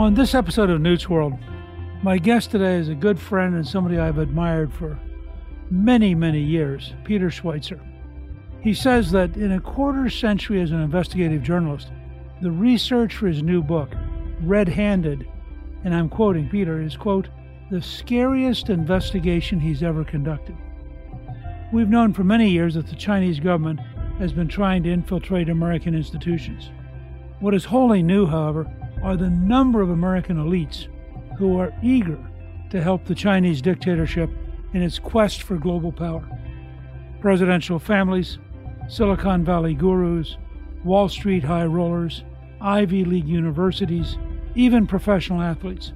On this episode of Newt's World, my guest today is a good friend and somebody I've admired for many, many years, Peter Schweizer. He says that in a quarter century as an investigative journalist, the research for his new book, Red Handed, and I'm quoting Peter, is, quote, the scariest investigation he's ever conducted. We've known for many years that the Chinese government has been trying to infiltrate American institutions. What is wholly new, however, are the number of American elites who are eager to help the Chinese dictatorship in its quest for global power. Presidential families, Silicon Valley gurus, Wall Street high rollers, Ivy League universities, even professional athletes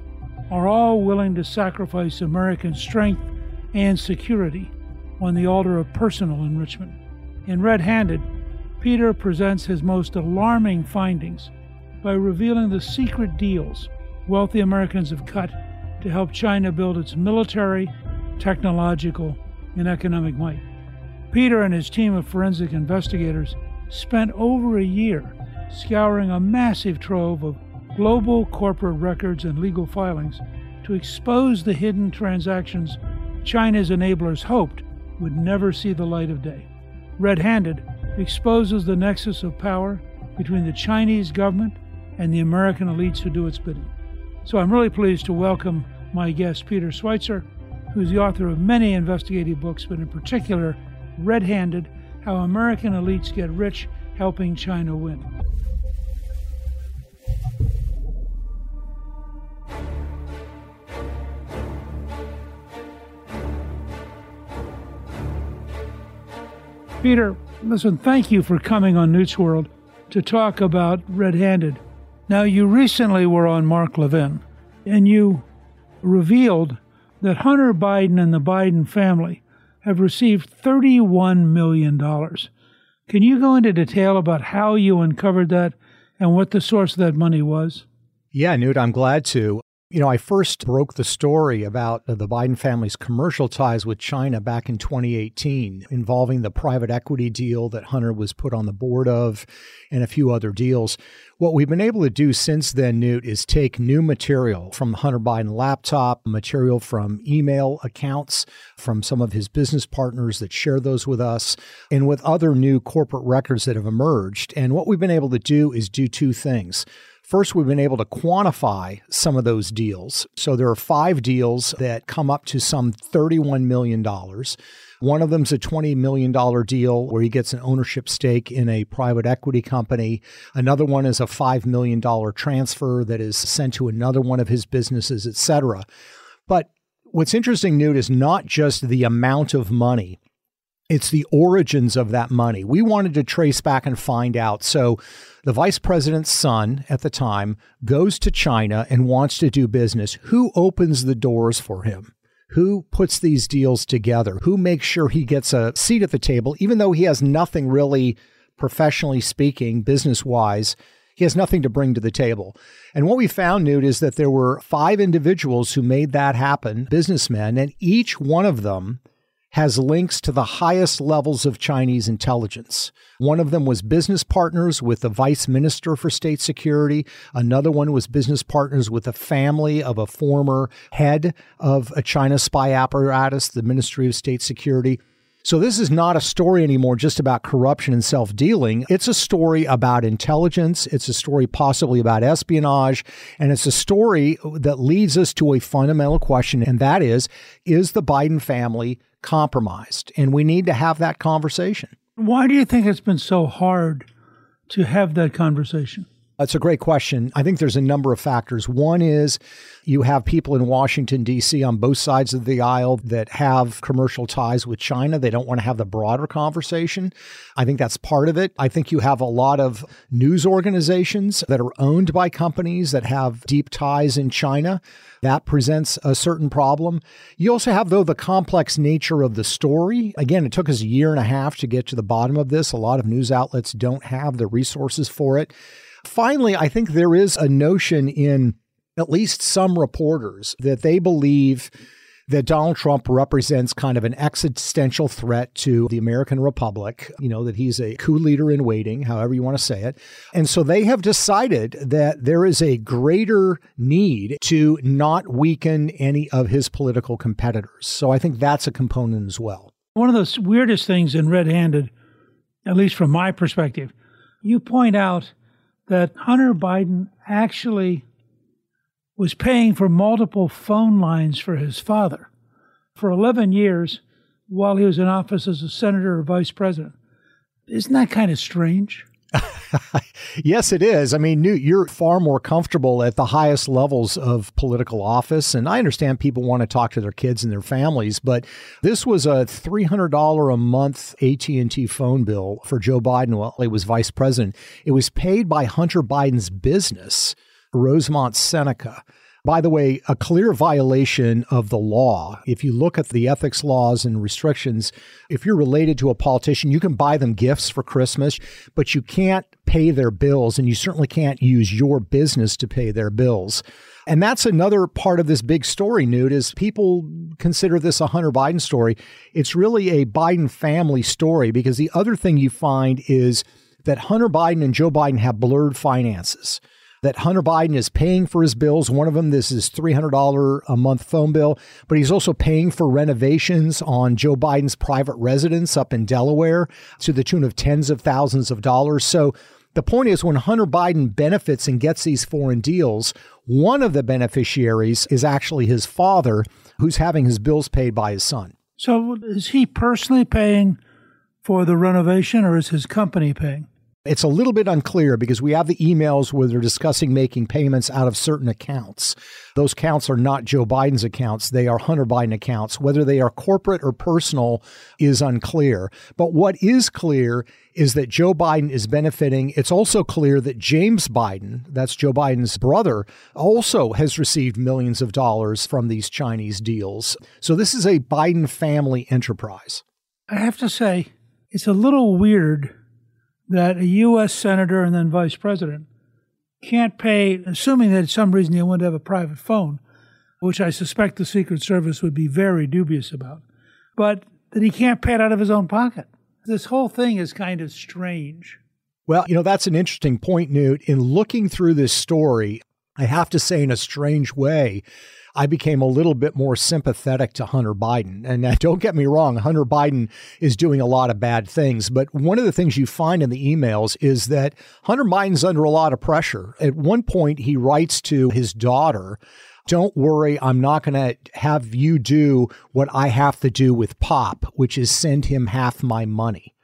are all willing to sacrifice American strength and security on the altar of personal enrichment. In Red Handed, Peter presents his most alarming findings by revealing the secret deals wealthy Americans have cut to help China build its military, technological, and economic might. Peter and his team of forensic investigators spent over a year scouring a massive trove of global corporate records and legal filings to expose the hidden transactions China's enablers hoped would never see the light of day. Red Handed exposes the nexus of power between the Chinese government and the American elites who do its bidding. So I'm really pleased to welcome my guest, Peter Schweizer, who's the author of many investigative books, but in particular, Red Handed How American Elites Get Rich Helping China Win. Peter, listen, thank you for coming on Newt's World to talk about Red Handed. Now, you recently were on Mark Levin, and you revealed that Hunter Biden and the Biden family have received $31 million. Can you go into detail about how you uncovered that and what the source of that money was? Yeah, Newt, I'm glad to. You know, I first broke the story about the Biden family's commercial ties with China back in 2018, involving the private equity deal that Hunter was put on the board of and a few other deals. What we've been able to do since then, Newt, is take new material from the Hunter Biden laptop, material from email accounts from some of his business partners that share those with us, and with other new corporate records that have emerged. And what we've been able to do is do two things. First, we've been able to quantify some of those deals. So there are five deals that come up to some $31 million. One of them's a $20 million deal where he gets an ownership stake in a private equity company. Another one is a $5 million transfer that is sent to another one of his businesses, et cetera. But what's interesting, Newt, is not just the amount of money it's the origins of that money. We wanted to trace back and find out. So, the vice president's son at the time goes to China and wants to do business. Who opens the doors for him? Who puts these deals together? Who makes sure he gets a seat at the table, even though he has nothing really, professionally speaking, business wise? He has nothing to bring to the table. And what we found, Newt, is that there were five individuals who made that happen, businessmen, and each one of them has links to the highest levels of Chinese intelligence. One of them was business partners with the vice minister for state security. Another one was business partners with the family of a former head of a China spy apparatus, the Ministry of State Security. So, this is not a story anymore just about corruption and self dealing. It's a story about intelligence. It's a story possibly about espionage. And it's a story that leads us to a fundamental question, and that is Is the Biden family compromised. And we need to have that conversation. Why do you think it's been so hard to have that conversation? That's a great question. I think there's a number of factors. One is you have people in Washington, D.C. on both sides of the aisle that have commercial ties with China. They don't want to have the broader conversation. I think that's part of it. I think you have a lot of news organizations that are owned by companies that have deep ties in China. That presents a certain problem. You also have, though, the complex nature of the story. Again, it took us a year and a half to get to the bottom of this. A lot of news outlets don't have the resources for it. Finally, I think there is a notion in at least some reporters that they believe that Donald Trump represents kind of an existential threat to the American Republic, you know, that he's a coup leader in waiting, however you want to say it. And so they have decided that there is a greater need to not weaken any of his political competitors. So I think that's a component as well. One of the weirdest things in Red Handed, at least from my perspective, you point out that Hunter Biden actually was paying for multiple phone lines for his father for 11 years while he was in office as a senator or vice president. Isn't that kind of strange? yes, it is. I mean, Newt, you're far more comfortable at the highest levels of political office, and I understand people want to talk to their kids and their families, but this was a $300 a month AT&T phone bill for Joe Biden while he was vice president. It was paid by Hunter Biden's business Rosemont Seneca. By the way, a clear violation of the law. If you look at the ethics laws and restrictions, if you're related to a politician, you can buy them gifts for Christmas, but you can't pay their bills, and you certainly can't use your business to pay their bills. And that's another part of this big story, Newt, is people consider this a Hunter Biden story. It's really a Biden family story because the other thing you find is that Hunter Biden and Joe Biden have blurred finances that Hunter Biden is paying for his bills. One of them, this is $300 a month phone bill, but he's also paying for renovations on Joe Biden's private residence up in Delaware to the tune of tens of thousands of dollars. So the point is, when Hunter Biden benefits and gets these foreign deals, one of the beneficiaries is actually his father, who's having his bills paid by his son. So is he personally paying for the renovation or is his company paying? It's a little bit unclear because we have the emails where they're discussing making payments out of certain accounts. Those accounts are not Joe Biden's accounts, they are Hunter Biden accounts. Whether they are corporate or personal is unclear. But what is clear is that Joe Biden is benefiting. It's also clear that James Biden, that's Joe Biden's brother, also has received millions of dollars from these Chinese deals. So this is a Biden family enterprise. I have to say, it's a little weird that a U.S. senator and then vice president can't pay, assuming that some reason they want to have a private phone, which I suspect the Secret Service would be very dubious about, but that he can't pay it out of his own pocket. This whole thing is kind of strange. Well, you know, that's an interesting point, Newt. In looking through this story, I have to say, in a strange way, I became a little bit more sympathetic to Hunter Biden. And uh, don't get me wrong, Hunter Biden is doing a lot of bad things. But one of the things you find in the emails is that Hunter Biden's under a lot of pressure. At one point, he writes to his daughter, don't worry, I'm not going to have you do what I have to do with Pop, which is send him half my money.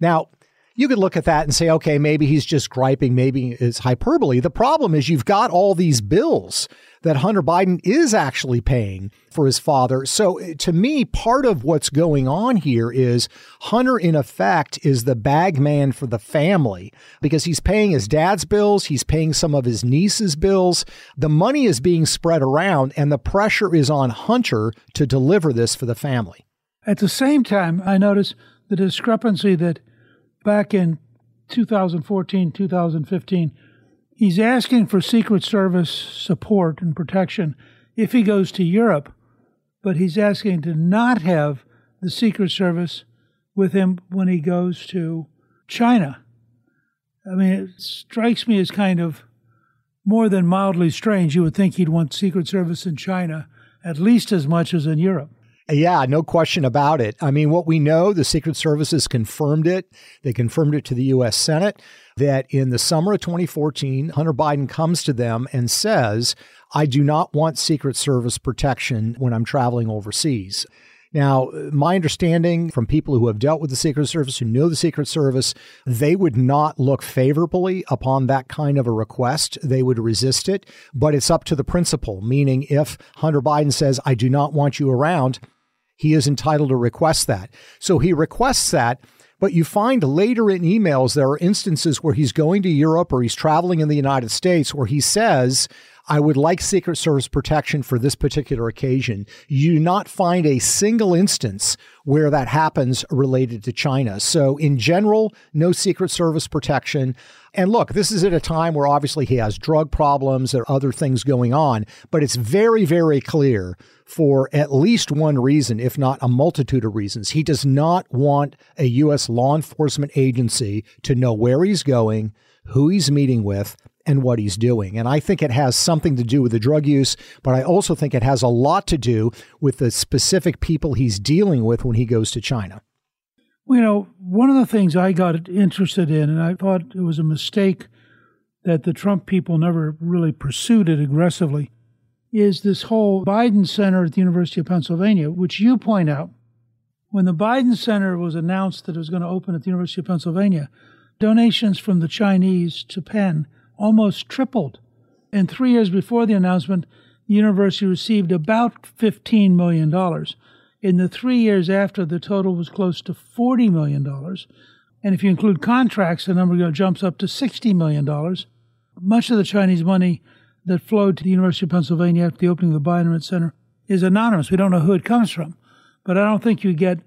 Now, you could look at that and say, okay, maybe he's just griping, maybe it's hyperbole. The problem is you've got all these bills that Hunter Biden is actually paying for his father. So uh, to me, part of what's going on here is Hunter, in effect, is the bag man for the family because he's paying his dad's bills, he's paying some of his niece's bills. The money is being spread around, and the pressure is on Hunter to deliver this for the family. At the same time, I notice the discrepancy that back in 2014, 2015, he's asking for Secret Service support and protection if he goes to Europe, but he's asking to not have the Secret Service with him when he goes to China. I mean, it strikes me as kind of more than mildly strange. You would think he'd want Secret Service in China at least as much as in Europe. Yeah, no question about it. I mean, what we know, the Secret Service has confirmed it. They confirmed it to the U.S. Senate that in the summer of 2014, Hunter Biden comes to them and says, I do not want Secret Service protection when I'm traveling overseas. Now, my understanding from people who have dealt with the Secret Service, who know the Secret Service, they would not look favorably upon that kind of a request. They would resist it, but it's up to the principal, meaning if Hunter Biden says, I do not want you around, he is entitled to request that. So he requests that. But you find later in emails, there are instances where he's going to Europe or he's traveling in the United States where he says, I would like Secret Service protection for this particular occasion. You do not find a single instance where that happens related to China. So, in general, no Secret Service protection. And look, this is at a time where obviously he has drug problems, or other things going on, but it's very, very clear for at least one reason, if not a multitude of reasons. He does not want a U.S. law enforcement agency to know where he's going, who he's meeting with, and what he's doing. And I think it has something to do with the drug use, but I also think it has a lot to do with the specific people he's dealing with when he goes to China. You know, one of the things I got interested in, and I thought it was a mistake that the Trump people never really pursued it aggressively, is this whole Biden Center at the University of Pennsylvania, which you point out. When the Biden Center was announced that it was going to open at the University of Pennsylvania, donations from the Chinese to Penn almost tripled. And three years before the announcement, the university received about $15 million. In the three years after, the total was close to $40 million. And if you include contracts, the number jumps up to $60 million. Much of the Chinese money that flowed to the University of Pennsylvania after the opening of the Biden Center is anonymous. We don't know who it comes from. But I don't think you get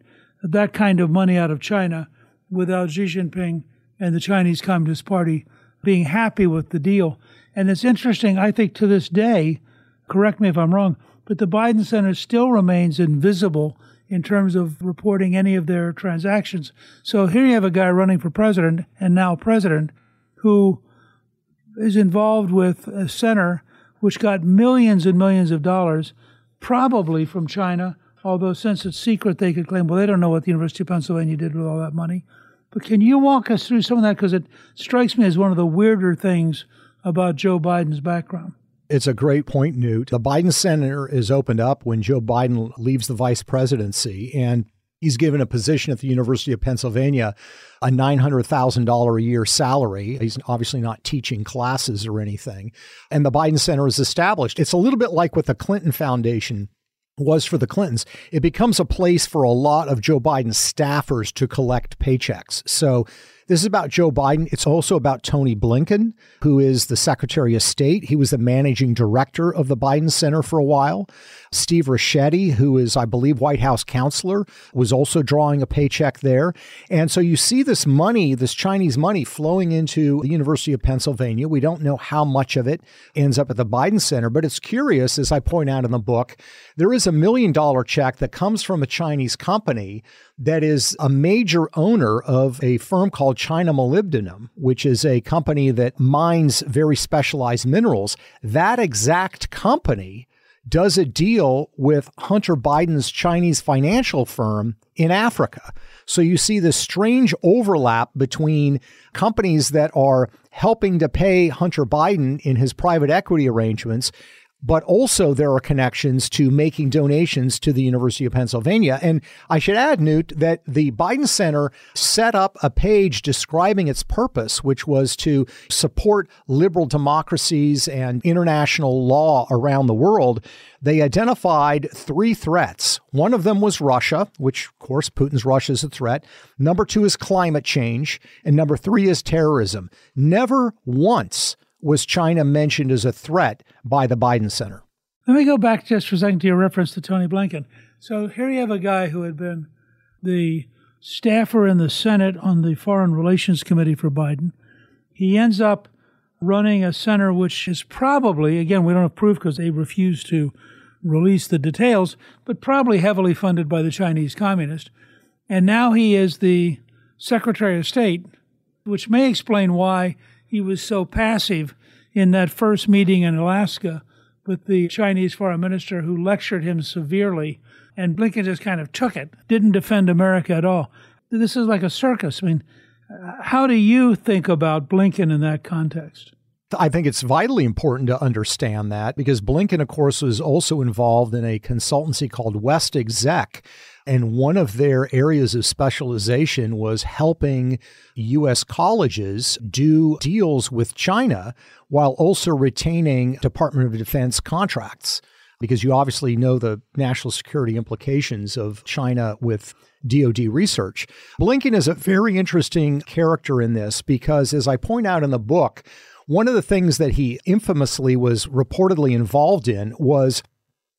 that kind of money out of China without Xi Jinping and the Chinese Communist Party being happy with the deal. And it's interesting, I think to this day, correct me if I'm wrong, but the Biden Center still remains invisible in terms of reporting any of their transactions. So here you have a guy running for president and now president who is involved with a center which got millions and millions of dollars, probably from China, although since it's secret, they could claim, well, they don't know what the University of Pennsylvania did with all that money. But can you walk us through some of that? Because it strikes me as one of the weirder things about Joe Biden's background. It's a great point, Newt. The Biden Center is opened up when Joe Biden leaves the vice presidency, and he's given a position at the University of Pennsylvania, a $900,000 a year salary. He's obviously not teaching classes or anything. And the Biden Center is established. It's a little bit like what the Clinton Foundation was for the Clintons, it becomes a place for a lot of Joe Biden's staffers to collect paychecks. So this is about Joe Biden. It's also about Tony Blinken, who is the Secretary of State. He was the managing director of the Biden Center for a while. Steve Ricchetti, who is, I believe, White House counselor, was also drawing a paycheck there. And so you see this money, this Chinese money flowing into the University of Pennsylvania. We don't know how much of it ends up at the Biden Center, but it's curious, as I point out in the book, there is a million dollar check that comes from a Chinese company that is a major owner of a firm called China Molybdenum, which is a company that mines very specialized minerals, that exact company does a deal with Hunter Biden's Chinese financial firm in Africa. So you see this strange overlap between companies that are helping to pay Hunter Biden in his private equity arrangements but also there are connections to making donations to the University of Pennsylvania. And I should add, Newt, that the Biden Center set up a page describing its purpose, which was to support liberal democracies and international law around the world. They identified three threats. One of them was Russia, which, of course, Putin's Russia is a threat. Number two is climate change. And number three is terrorism. Never once was China mentioned as a threat by the Biden Center? Let me go back just for a second to your reference to Tony Blinken. So here you have a guy who had been the staffer in the Senate on the Foreign Relations Committee for Biden. He ends up running a center which is probably, again, we don't have proof because they refuse to release the details, but probably heavily funded by the Chinese Communist. And now he is the Secretary of State, which may explain why he was so passive in that first meeting in Alaska with the Chinese foreign minister who lectured him severely. And Blinken just kind of took it, didn't defend America at all. This is like a circus. I mean, how do you think about Blinken in that context? I think it's vitally important to understand that because Blinken, of course, was also involved in a consultancy called WestExec, and one of their areas of specialization was helping U.S. colleges do deals with China while also retaining Department of Defense contracts. Because you obviously know the national security implications of China with DoD research. Blinken is a very interesting character in this because, as I point out in the book, one of the things that he infamously was reportedly involved in was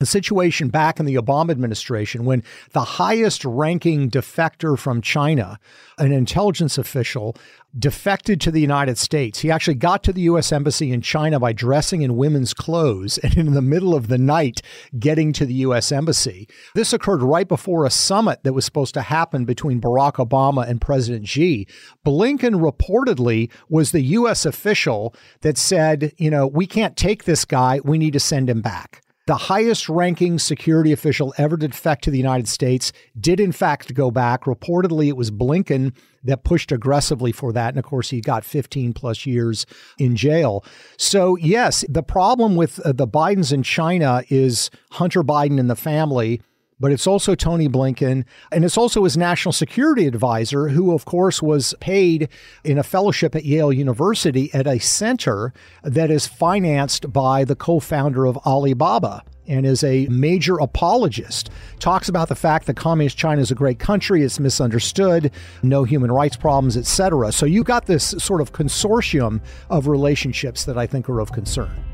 the situation back in the Obama administration when the highest ranking defector from China, an intelligence official, defected to the United States. He actually got to the U.S. Embassy in China by dressing in women's clothes and in the middle of the night getting to the U.S. Embassy. This occurred right before a summit that was supposed to happen between Barack Obama and President Xi. Blinken reportedly was the U.S. official that said, you know, we can't take this guy, we need to send him back. The highest ranking security official ever to defect to the United States did, in fact, go back. Reportedly, it was Blinken that pushed aggressively for that. And of course, he got 15 plus years in jail. So, yes, the problem with uh, the Bidens in China is Hunter Biden and the family but it's also Tony Blinken, and it's also his national security advisor, who, of course, was paid in a fellowship at Yale University at a center that is financed by the co founder of Alibaba and is a major apologist. Talks about the fact that communist China is a great country, it's misunderstood, no human rights problems, etc. So you've got this sort of consortium of relationships that I think are of concern.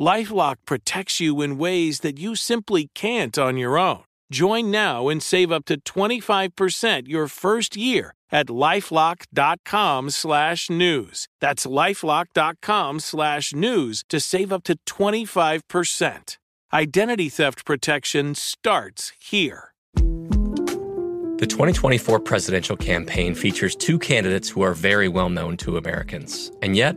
Lifelock protects you in ways that you simply can't on your own. Join now and save up to 25% your first year at lifelock.com slash news. That's lifelock.com slash news to save up to 25%. Identity theft protection starts here. The 2024 presidential campaign features two candidates who are very well known to Americans, and yet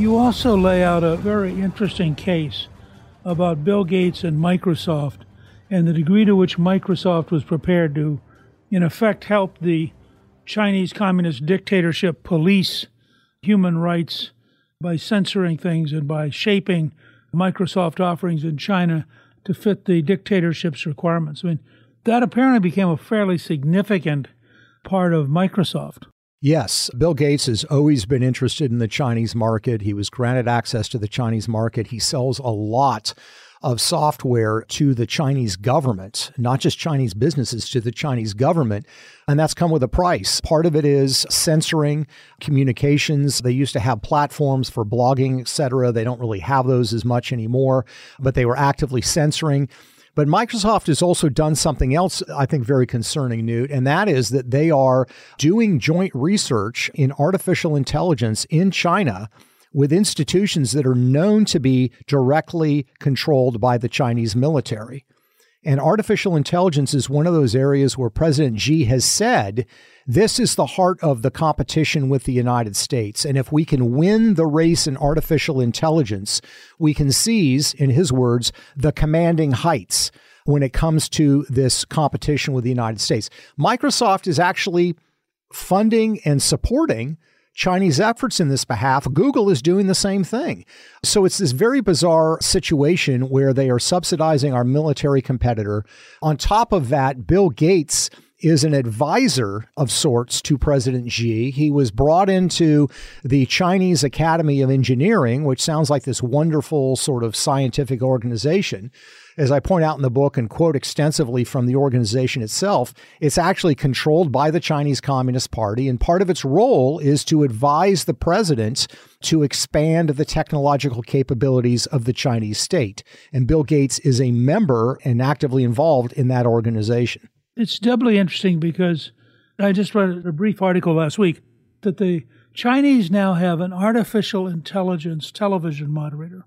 You also lay out a very interesting case about Bill Gates and Microsoft and the degree to which Microsoft was prepared to, in effect, help the Chinese communist dictatorship police human rights by censoring things and by shaping Microsoft offerings in China to fit the dictatorship's requirements. I mean, that apparently became a fairly significant part of Microsoft. Yes, Bill Gates has always been interested in the Chinese market. He was granted access to the Chinese market. He sells a lot of software to the Chinese government, not just Chinese businesses, to the Chinese government. And that's come with a price. Part of it is censoring communications. They used to have platforms for blogging, et cetera. They don't really have those as much anymore, but they were actively censoring. But Microsoft has also done something else, I think, very concerning, Newt, and that is that they are doing joint research in artificial intelligence in China with institutions that are known to be directly controlled by the Chinese military. And artificial intelligence is one of those areas where President Xi has said this is the heart of the competition with the United States. And if we can win the race in artificial intelligence, we can seize, in his words, the commanding heights when it comes to this competition with the United States. Microsoft is actually funding and supporting Chinese efforts in this behalf. Google is doing the same thing. So it's this very bizarre situation where they are subsidizing our military competitor. On top of that, Bill Gates is an advisor of sorts to President Xi. He was brought into the Chinese Academy of Engineering, which sounds like this wonderful sort of scientific organization as I point out in the book and quote extensively from the organization itself, it's actually controlled by the Chinese Communist Party. And part of its role is to advise the president to expand the technological capabilities of the Chinese state. And Bill Gates is a member and actively involved in that organization. It's doubly interesting because I just read a brief article last week that the Chinese now have an artificial intelligence television moderator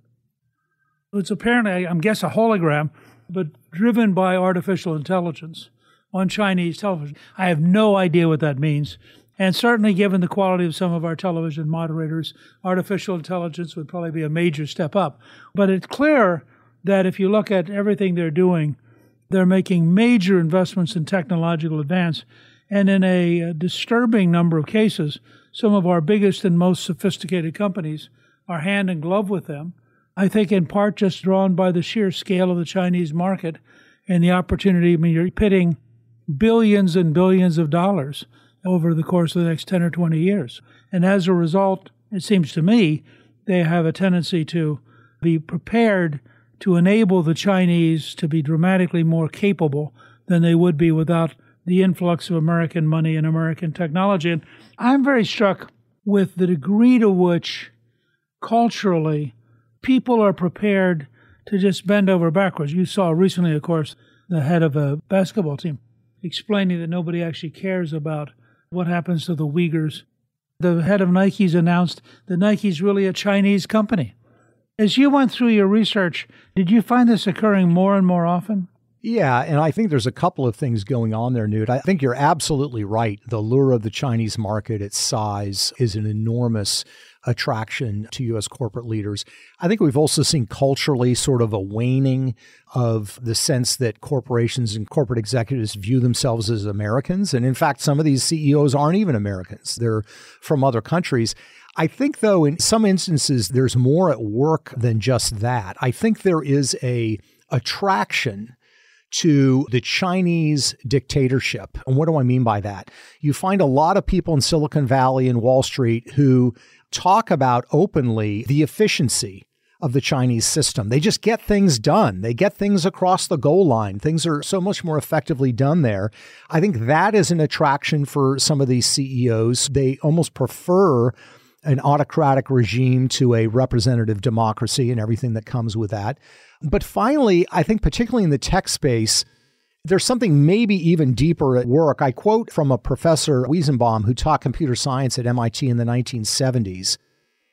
it's apparently, I'm guess, a hologram, but driven by artificial intelligence on Chinese television. I have no idea what that means. And certainly, given the quality of some of our television moderators, artificial intelligence would probably be a major step up. But it's clear that if you look at everything they're doing, they're making major investments in technological advance. And in a uh, disturbing number of cases, some of our biggest and most sophisticated companies are hand in glove with them. I think in part just drawn by the sheer scale of the Chinese market and the opportunity. I mean, you're pitting billions and billions of dollars over the course of the next 10 or 20 years. And as a result, it seems to me, they have a tendency to be prepared to enable the Chinese to be dramatically more capable than they would be without the influx of American money and American technology. And I'm very struck with the degree to which culturally people are prepared to just bend over backwards. You saw recently, of course, the head of a basketball team explaining that nobody actually cares about what happens to the Uyghurs The head of Nike's announced that Nike's really a Chinese company. As you went through your research, did you find this occurring more and more often? Yeah, and I think there's a couple of things going on there, Newt. I think you're absolutely right. The lure of the Chinese market, its size, is an enormous attraction to U.S. corporate leaders. I think we've also seen culturally sort of a waning of the sense that corporations and corporate executives view themselves as Americans. And in fact, some of these CEOs aren't even Americans, they're from other countries. I think, though, in some instances, there's more at work than just that. I think there is a attraction to the Chinese dictatorship. And what do I mean by that? You find a lot of people in Silicon Valley and Wall Street who talk about openly the efficiency of the Chinese system. They just get things done. They get things across the goal line. Things are so much more effectively done there. I think that is an attraction for some of these CEOs. They almost prefer an autocratic regime to a representative democracy and everything that comes with that. But finally, I think, particularly in the tech space, there's something maybe even deeper at work. I quote from a professor, Weizenbaum, who taught computer science at MIT in the 1970s.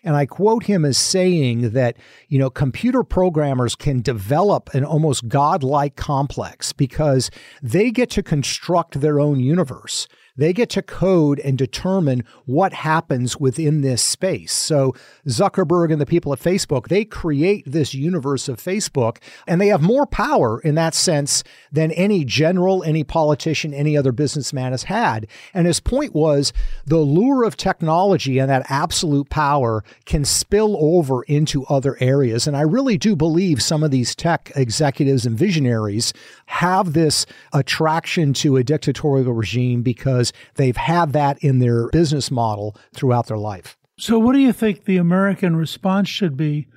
And I quote him as saying that, you know, computer programmers can develop an almost godlike complex because they get to construct their own universe. They get to code and determine what happens within this space. So Zuckerberg and the people at Facebook, they create this universe of Facebook and they have more power in that sense than any general, any politician, any other businessman has had. And his point was the lure of technology and that absolute power can spill over into other areas. And I really do believe some of these tech executives and visionaries have this attraction to a dictatorial regime because they've had that in their business model throughout their life. So, what do you think the American response should be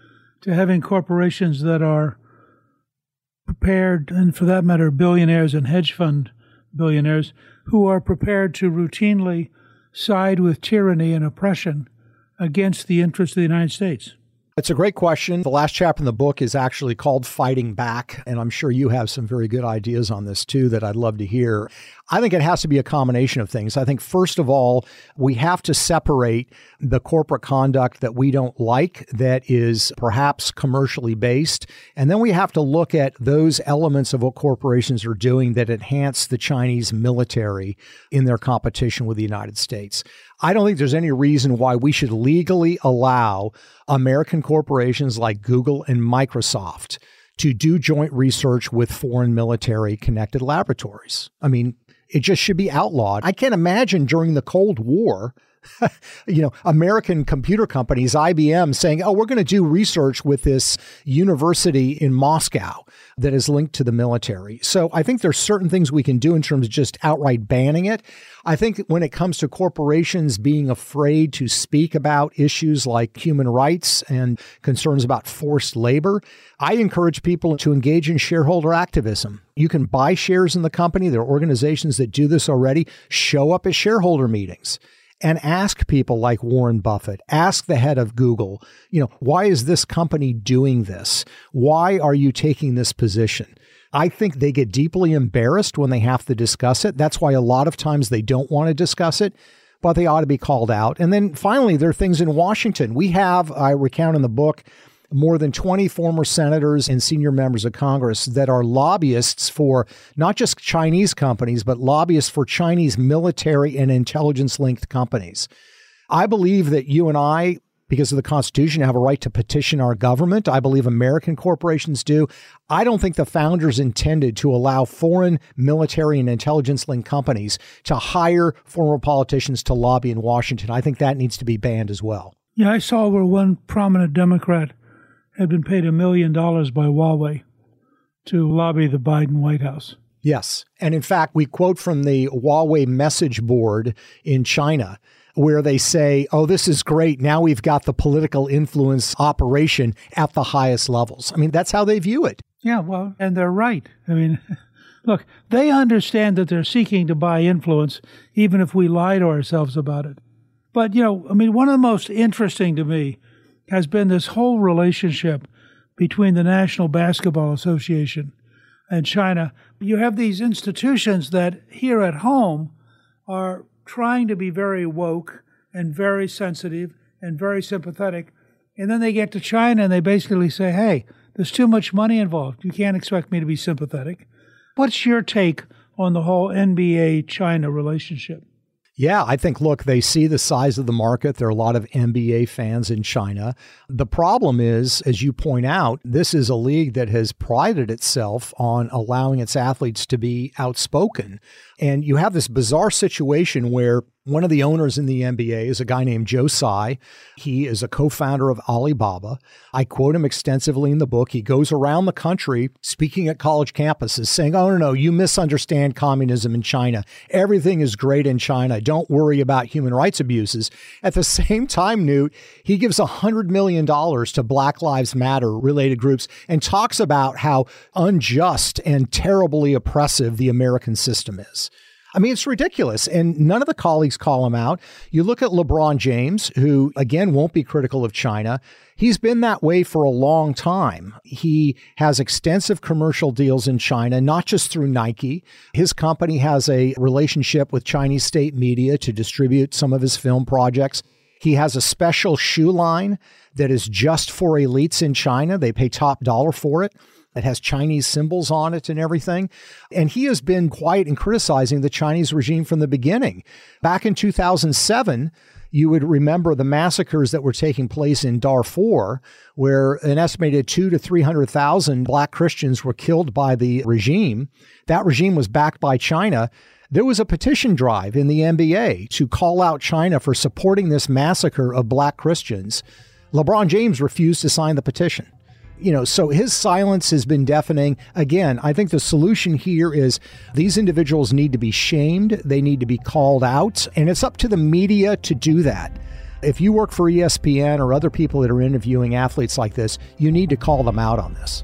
to having corporations that are prepared, and for that matter, billionaires and hedge fund billionaires, who are prepared to routinely side with tyranny and oppression against the interests of the United States? It's a great question. The last chapter in the book is actually called Fighting Back, and I'm sure you have some very good ideas on this too that I'd love to hear. I think it has to be a combination of things. I think, first of all, we have to separate the corporate conduct that we don't like, that is perhaps commercially based. And then we have to look at those elements of what corporations are doing that enhance the Chinese military in their competition with the United States. I don't think there's any reason why we should legally allow American corporations like Google and Microsoft to do joint research with foreign military connected laboratories. I mean, it just should be outlawed. I can't imagine during the Cold War you know, American computer companies, IBM, saying, oh, we're going to do research with this university in Moscow that is linked to the military. So I think there's certain things we can do in terms of just outright banning it. I think when it comes to corporations being afraid to speak about issues like human rights and concerns about forced labor, I encourage people to engage in shareholder activism. You can buy shares in the company. There are organizations that do this already. Show up at shareholder meetings and ask people like Warren Buffett, ask the head of Google, you know, why is this company doing this? Why are you taking this position? I think they get deeply embarrassed when they have to discuss it. That's why a lot of times they don't want to discuss it, but they ought to be called out. And then finally, there are things in Washington. We have, I recount in the book, more than 20 former senators and senior members of Congress that are lobbyists for not just Chinese companies, but lobbyists for Chinese military and intelligence linked companies. I believe that you and I, because of the Constitution, have a right to petition our government. I believe American corporations do. I don't think the founders intended to allow foreign military and intelligence linked companies to hire former politicians to lobby in Washington. I think that needs to be banned as well. Yeah, I saw where one prominent Democrat had been paid a million dollars by Huawei to lobby the Biden White House. Yes. And in fact, we quote from the Huawei message board in China where they say, oh, this is great. Now we've got the political influence operation at the highest levels. I mean, that's how they view it. Yeah, well, and they're right. I mean, look, they understand that they're seeking to buy influence, even if we lie to ourselves about it. But, you know, I mean, one of the most interesting to me has been this whole relationship between the National Basketball Association and China. You have these institutions that here at home are trying to be very woke and very sensitive and very sympathetic. And then they get to China and they basically say, hey, there's too much money involved. You can't expect me to be sympathetic. What's your take on the whole NBA China relationship? Yeah, I think, look, they see the size of the market. There are a lot of NBA fans in China. The problem is, as you point out, this is a league that has prided itself on allowing its athletes to be outspoken. And you have this bizarre situation where one of the owners in the NBA is a guy named Joe Tsai. He is a co founder of Alibaba. I quote him extensively in the book. He goes around the country speaking at college campuses saying, Oh, no, no, you misunderstand communism in China. Everything is great in China. Don't worry about human rights abuses. At the same time, Newt, he gives $100 million to Black Lives Matter related groups and talks about how unjust and terribly oppressive the American system is. I mean, it's ridiculous. And none of the colleagues call him out. You look at LeBron James, who, again, won't be critical of China. He's been that way for a long time. He has extensive commercial deals in China, not just through Nike. His company has a relationship with Chinese state media to distribute some of his film projects. He has a special shoe line that is just for elites in China. They pay top dollar for it. It has Chinese symbols on it and everything. And he has been quiet in criticizing the Chinese regime from the beginning. Back in 2007, you would remember the massacres that were taking place in Darfur, where an estimated two to 300,000 black Christians were killed by the regime. That regime was backed by China. There was a petition drive in the NBA to call out China for supporting this massacre of black Christians. LeBron James refused to sign the petition you know, so his silence has been deafening. Again, I think the solution here is these individuals need to be shamed, they need to be called out, and it's up to the media to do that. If you work for ESPN or other people that are interviewing athletes like this, you need to call them out on this.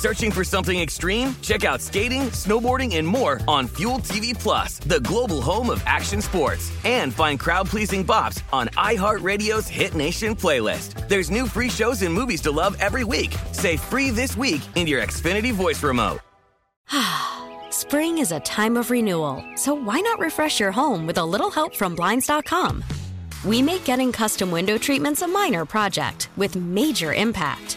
Searching for something extreme? Check out skating, snowboarding, and more on Fuel TV Plus, the global home of action sports. And find crowd-pleasing bops on iHeartRadio's Hit Nation playlist. There's new free shows and movies to love every week. Say free this week in your Xfinity voice remote. Spring is a time of renewal, so why not refresh your home with a little help from Blinds.com? We make getting custom window treatments a minor project with major impact.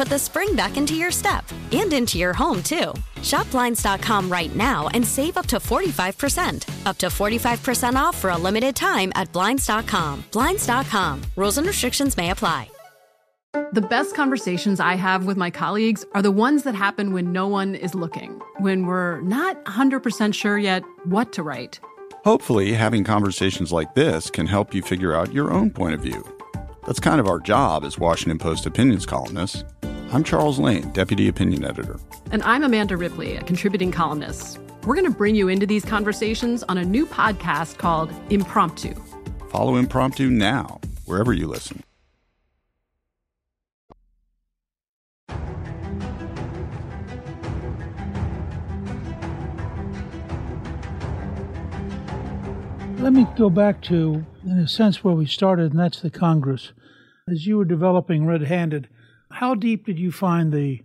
put the spring back into your step and into your home, too. Shop Blinds.com right now and save up to 45%. Up to 45% off for a limited time at Blinds.com. Blinds.com. Rules and restrictions may apply. The best conversations I have with my colleagues are the ones that happen when no one is looking, when we're not 100% sure yet what to write. Hopefully, having conversations like this can help you figure out your own point of view. That's kind of our job as Washington Post opinions columnists. I'm Charles Lane, Deputy Opinion Editor. And I'm Amanda Ripley, a contributing columnist. We're going to bring you into these conversations on a new podcast called Impromptu. Follow Impromptu now, wherever you listen. Let me go back to, in a sense, where we started, and that's the Congress. As you were developing Red Handed, how deep did you find the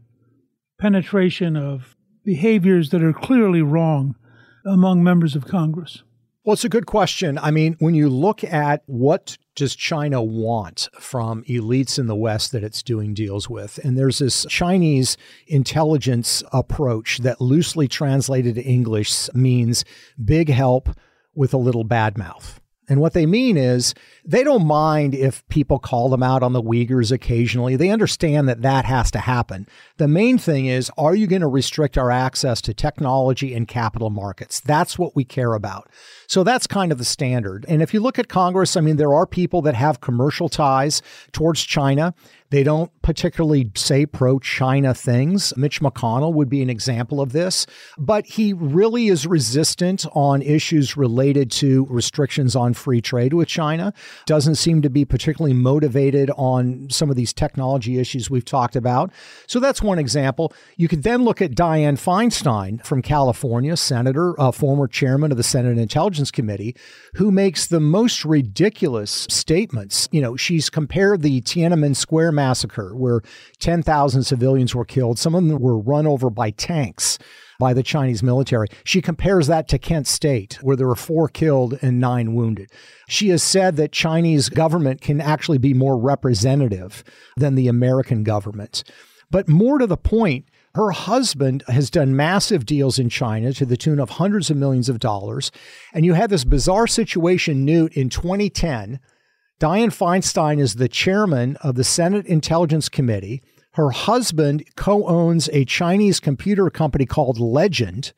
penetration of behaviors that are clearly wrong among members of Congress? Well, it's a good question. I mean, when you look at what does China want from elites in the West that it's doing deals with? And there's this Chinese intelligence approach that loosely translated to English means big help with a little bad mouth. And what they mean is they don't mind if people call them out on the Uyghurs occasionally. They understand that that has to happen. The main thing is are you going to restrict our access to technology and capital markets? That's what we care about. So that's kind of the standard. And if you look at Congress, I mean, there are people that have commercial ties towards China. They don't particularly say pro China things. Mitch McConnell would be an example of this, but he really is resistant on issues related to restrictions on free trade with China. Doesn't seem to be particularly motivated on some of these technology issues we've talked about. So that's one example. You could then look at Dianne Feinstein from California, senator, a former chairman of the Senate Intelligence Committee, who makes the most ridiculous statements. You know, she's compared the Tiananmen Square massacre, where 10,000 civilians were killed. Some of them were run over by tanks by the Chinese military. She compares that to Kent State, where there were four killed and nine wounded. She has said that Chinese government can actually be more representative than the American government. But more to the point, her husband has done massive deals in China to the tune of hundreds of millions of dollars. And you had this bizarre situation, Newt, in 2010 Dianne Feinstein is the chairman of the Senate Intelligence Committee. Her husband co owns a Chinese computer company called Legend,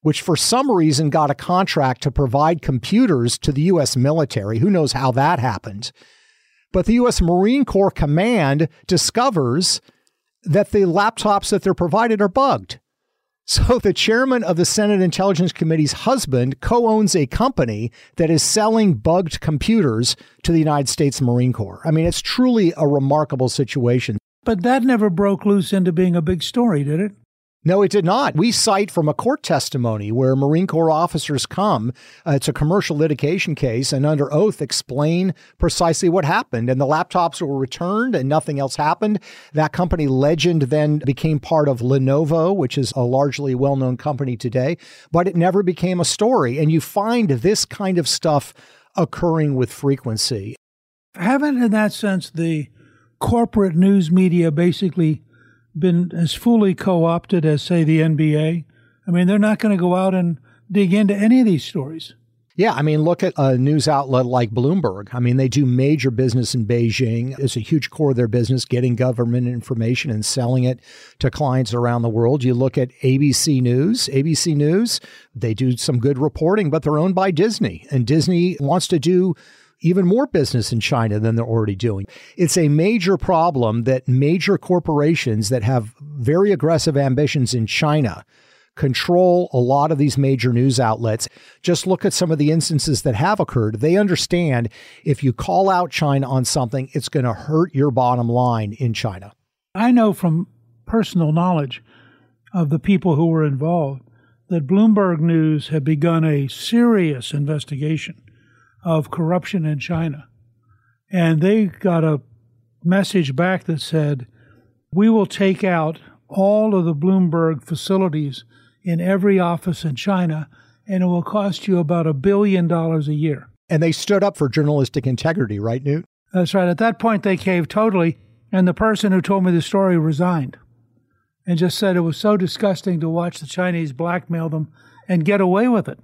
which for some reason got a contract to provide computers to the U.S. military. Who knows how that happened? But the U.S. Marine Corps Command discovers that the laptops that they're provided are bugged. So, the chairman of the Senate Intelligence Committee's husband co owns a company that is selling bugged computers to the United States Marine Corps. I mean, it's truly a remarkable situation. But that never broke loose into being a big story, did it? No, it did not. We cite from a court testimony where Marine Corps officers come. Uh, it's a commercial litigation case, and under oath explain precisely what happened. And the laptops were returned, and nothing else happened. That company, Legend, then became part of Lenovo, which is a largely well known company today, but it never became a story. And you find this kind of stuff occurring with frequency. Haven't, in that sense, the corporate news media basically been as fully co opted as, say, the NBA? I mean, they're not going to go out and dig into any of these stories. Yeah, I mean, look at a news outlet like Bloomberg. I mean, they do major business in Beijing. It's a huge core of their business, getting government information and selling it to clients around the world. You look at ABC News. ABC News, they do some good reporting, but they're owned by Disney, and Disney wants to do even more business in China than they're already doing. It's a major problem that major corporations that have very aggressive ambitions in China control a lot of these major news outlets. Just look at some of the instances that have occurred. They understand if you call out China on something, it's going to hurt your bottom line in China. I know from personal knowledge of the people who were involved that Bloomberg News had begun a serious investigation of corruption in China. And they got a message back that said, We will take out all of the Bloomberg facilities in every office in China, and it will cost you about a billion dollars a year. And they stood up for journalistic integrity, right, Newt? That's right. At that point, they caved totally, and the person who told me the story resigned and just said it was so disgusting to watch the Chinese blackmail them and get away with it.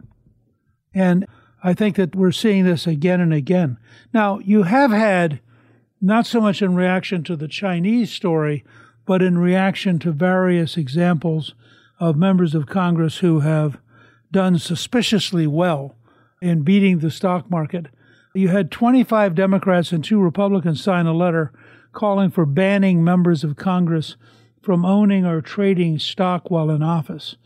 And I think that we're seeing this again and again. Now, you have had, not so much in reaction to the Chinese story, but in reaction to various examples of members of Congress who have done suspiciously well in beating the stock market. You had 25 Democrats and two Republicans sign a letter calling for banning members of Congress from owning or trading stock while in office.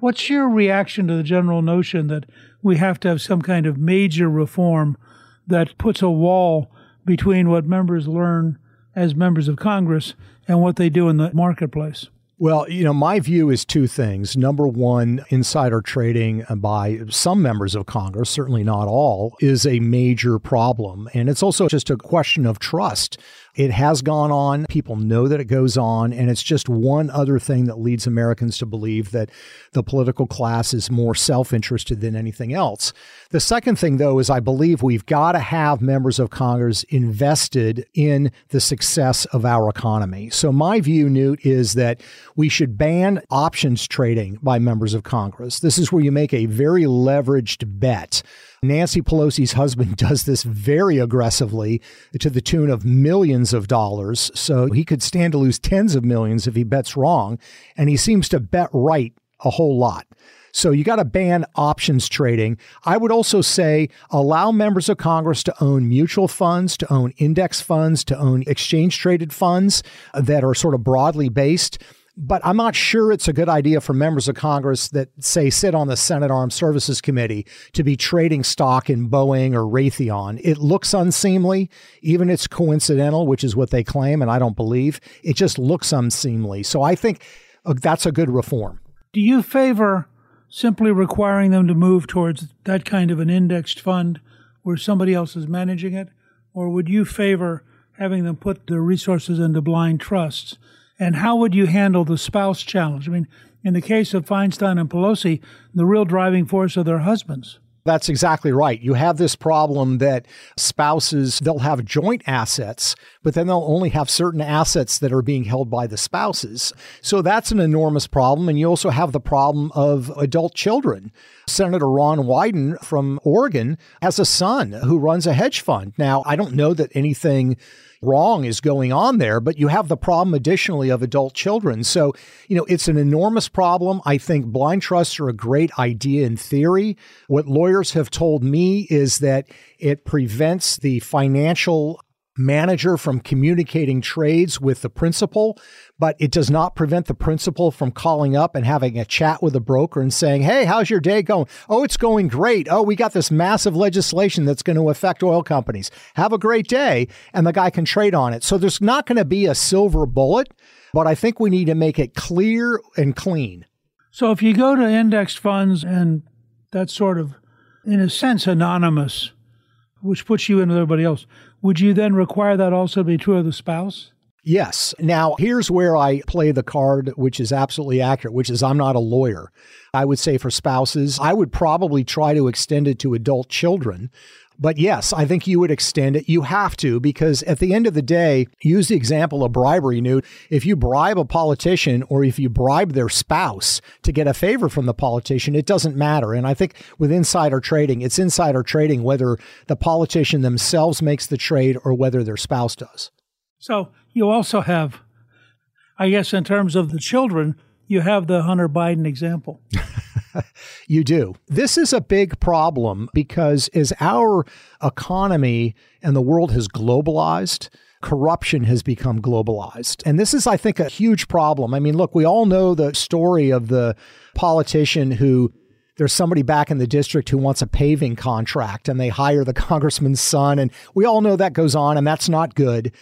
What's your reaction to the general notion that we have to have some kind of major reform that puts a wall between what members learn as members of Congress and what they do in the marketplace? Well, you know, my view is two things. Number one, insider trading by some members of Congress, certainly not all, is a major problem. And it's also just a question of trust. It has gone on. People know that it goes on. And it's just one other thing that leads Americans to believe that the political class is more self interested than anything else. The second thing, though, is I believe we've got to have members of Congress invested in the success of our economy. So, my view, Newt, is that we should ban options trading by members of Congress. This is where you make a very leveraged bet Nancy Pelosi's husband does this very aggressively to the tune of millions of dollars. So he could stand to lose tens of millions if he bets wrong. And he seems to bet right a whole lot. So you got to ban options trading. I would also say allow members of Congress to own mutual funds, to own index funds, to own exchange traded funds that are sort of broadly based but I'm not sure it's a good idea for members of Congress that say sit on the Senate Armed Services Committee to be trading stock in Boeing or Raytheon. It looks unseemly, even it's coincidental, which is what they claim, and I don't believe. It just looks unseemly. So I think uh, that's a good reform. Do you favor simply requiring them to move towards that kind of an indexed fund where somebody else is managing it, or would you favor having them put their resources into blind trusts? And how would you handle the spouse challenge? I mean, in the case of Feinstein and Pelosi, the real driving force are their husbands. That's exactly right. You have this problem that spouses, they'll have joint assets, but then they'll only have certain assets that are being held by the spouses. So that's an enormous problem. And you also have the problem of adult children. Senator Ron Wyden from Oregon has a son who runs a hedge fund. Now, I don't know that anything wrong is going on there, but you have the problem additionally of adult children. So, you know, it's an enormous problem. I think blind trusts are a great idea in theory. What lawyers have told me is that it prevents the financial manager from communicating trades with the principal, but it does not prevent the principal from calling up and having a chat with a broker and saying, Hey, how's your day going? Oh, it's going great. Oh, we got this massive legislation that's going to affect oil companies. Have a great day. And the guy can trade on it. So there's not going to be a silver bullet, but I think we need to make it clear and clean. So if you go to indexed funds and that sort of, in a sense, anonymous, which puts you in with everybody else, would you then require that also be true of the spouse? Yes. Now, here's where I play the card, which is absolutely accurate, which is I'm not a lawyer. I would say for spouses, I would probably try to extend it to adult children but yes, I think you would extend it. You have to, because at the end of the day, use the example of bribery, Newt. If you bribe a politician or if you bribe their spouse to get a favor from the politician, it doesn't matter. And I think with insider trading, it's insider trading whether the politician themselves makes the trade or whether their spouse does. So you also have, I guess, in terms of the children, you have the Hunter Biden example. you do. This is a big problem because as our economy and the world has globalized, corruption has become globalized. And this is, I think, a huge problem. I mean, look, we all know the story of the politician who there's somebody back in the district who wants a paving contract and they hire the congressman's son. And we all know that goes on and that's not good.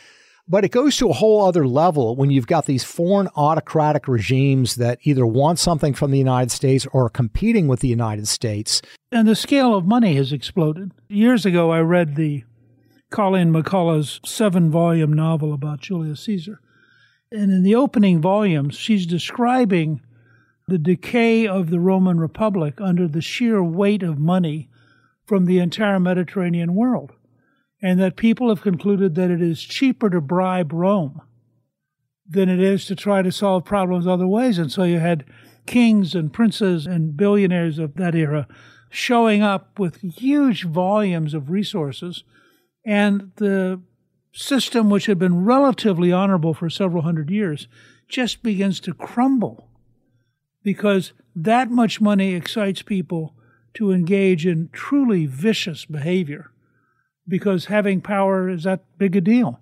But it goes to a whole other level when you've got these foreign autocratic regimes that either want something from the United States or are competing with the United States. And the scale of money has exploded. Years ago, I read the Colleen McCullough's seven volume novel about Julius Caesar. And in the opening volumes, she's describing the decay of the Roman Republic under the sheer weight of money from the entire Mediterranean world and that people have concluded that it is cheaper to bribe Rome than it is to try to solve problems other ways. And so you had kings and princes and billionaires of that era showing up with huge volumes of resources. And the system, which had been relatively honorable for several hundred years, just begins to crumble because that much money excites people to engage in truly vicious behavior because having power is that big a deal.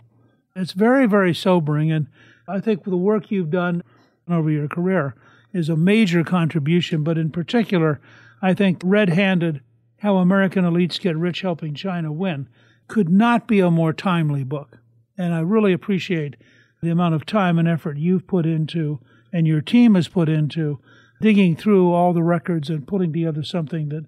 It's very, very sobering. And I think the work you've done over your career is a major contribution. But in particular, I think Red Handed How American Elites Get Rich Helping China Win could not be a more timely book. And I really appreciate the amount of time and effort you've put into and your team has put into digging through all the records and putting together something that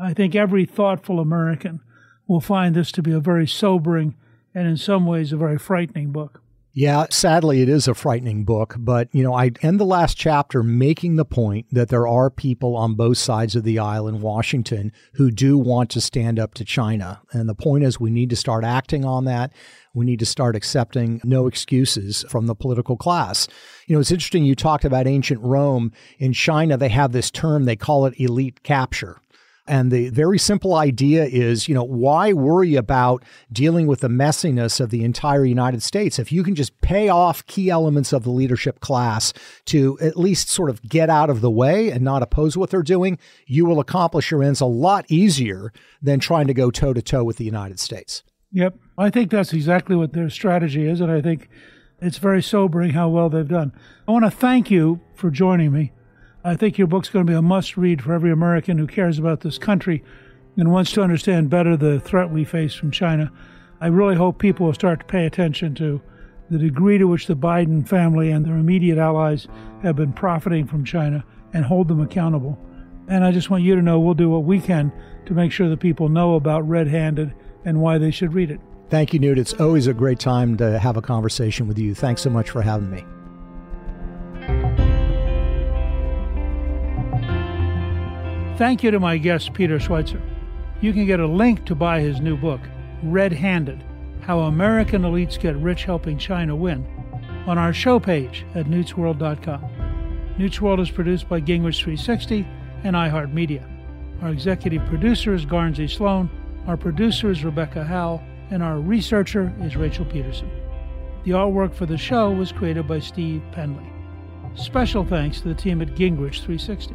I think every thoughtful American will find this to be a very sobering and in some ways a very frightening book. Yeah, sadly, it is a frightening book, but you know, I end the last chapter making the point that there are people on both sides of the aisle in Washington who do want to stand up to China. And the point is, we need to start acting on that. We need to start accepting no excuses from the political class. You know, it's interesting you talked about ancient Rome. In China, they have this term, they call it elite capture. And the very simple idea is, you know, why worry about dealing with the messiness of the entire United States if you can just pay off key elements of the leadership class to at least sort of get out of the way and not oppose what they're doing, you will accomplish your ends a lot easier than trying to go toe to toe with the United States. Yep. I think that's exactly what their strategy is. And I think it's very sobering how well they've done. I want to thank you for joining me. I think your book's going to be a must read for every American who cares about this country and wants to understand better the threat we face from China. I really hope people will start to pay attention to the degree to which the Biden family and their immediate allies have been profiting from China and hold them accountable. And I just want you to know we'll do what we can to make sure that people know about Red Handed and why they should read it. Thank you, Newt. It's always a great time to have a conversation with you. Thanks so much for having me. Thank you to my guest, Peter Schweizer. You can get a link to buy his new book, Red Handed How American Elites Get Rich Helping China Win, on our show page at newtsworld.com. Newt's World is produced by Gingrich 360 and iHeartMedia. Our executive producer is Guernsey Sloan, our producer is Rebecca Howe, and our researcher is Rachel Peterson. The artwork for the show was created by Steve Penley. Special thanks to the team at Gingrich 360.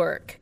work.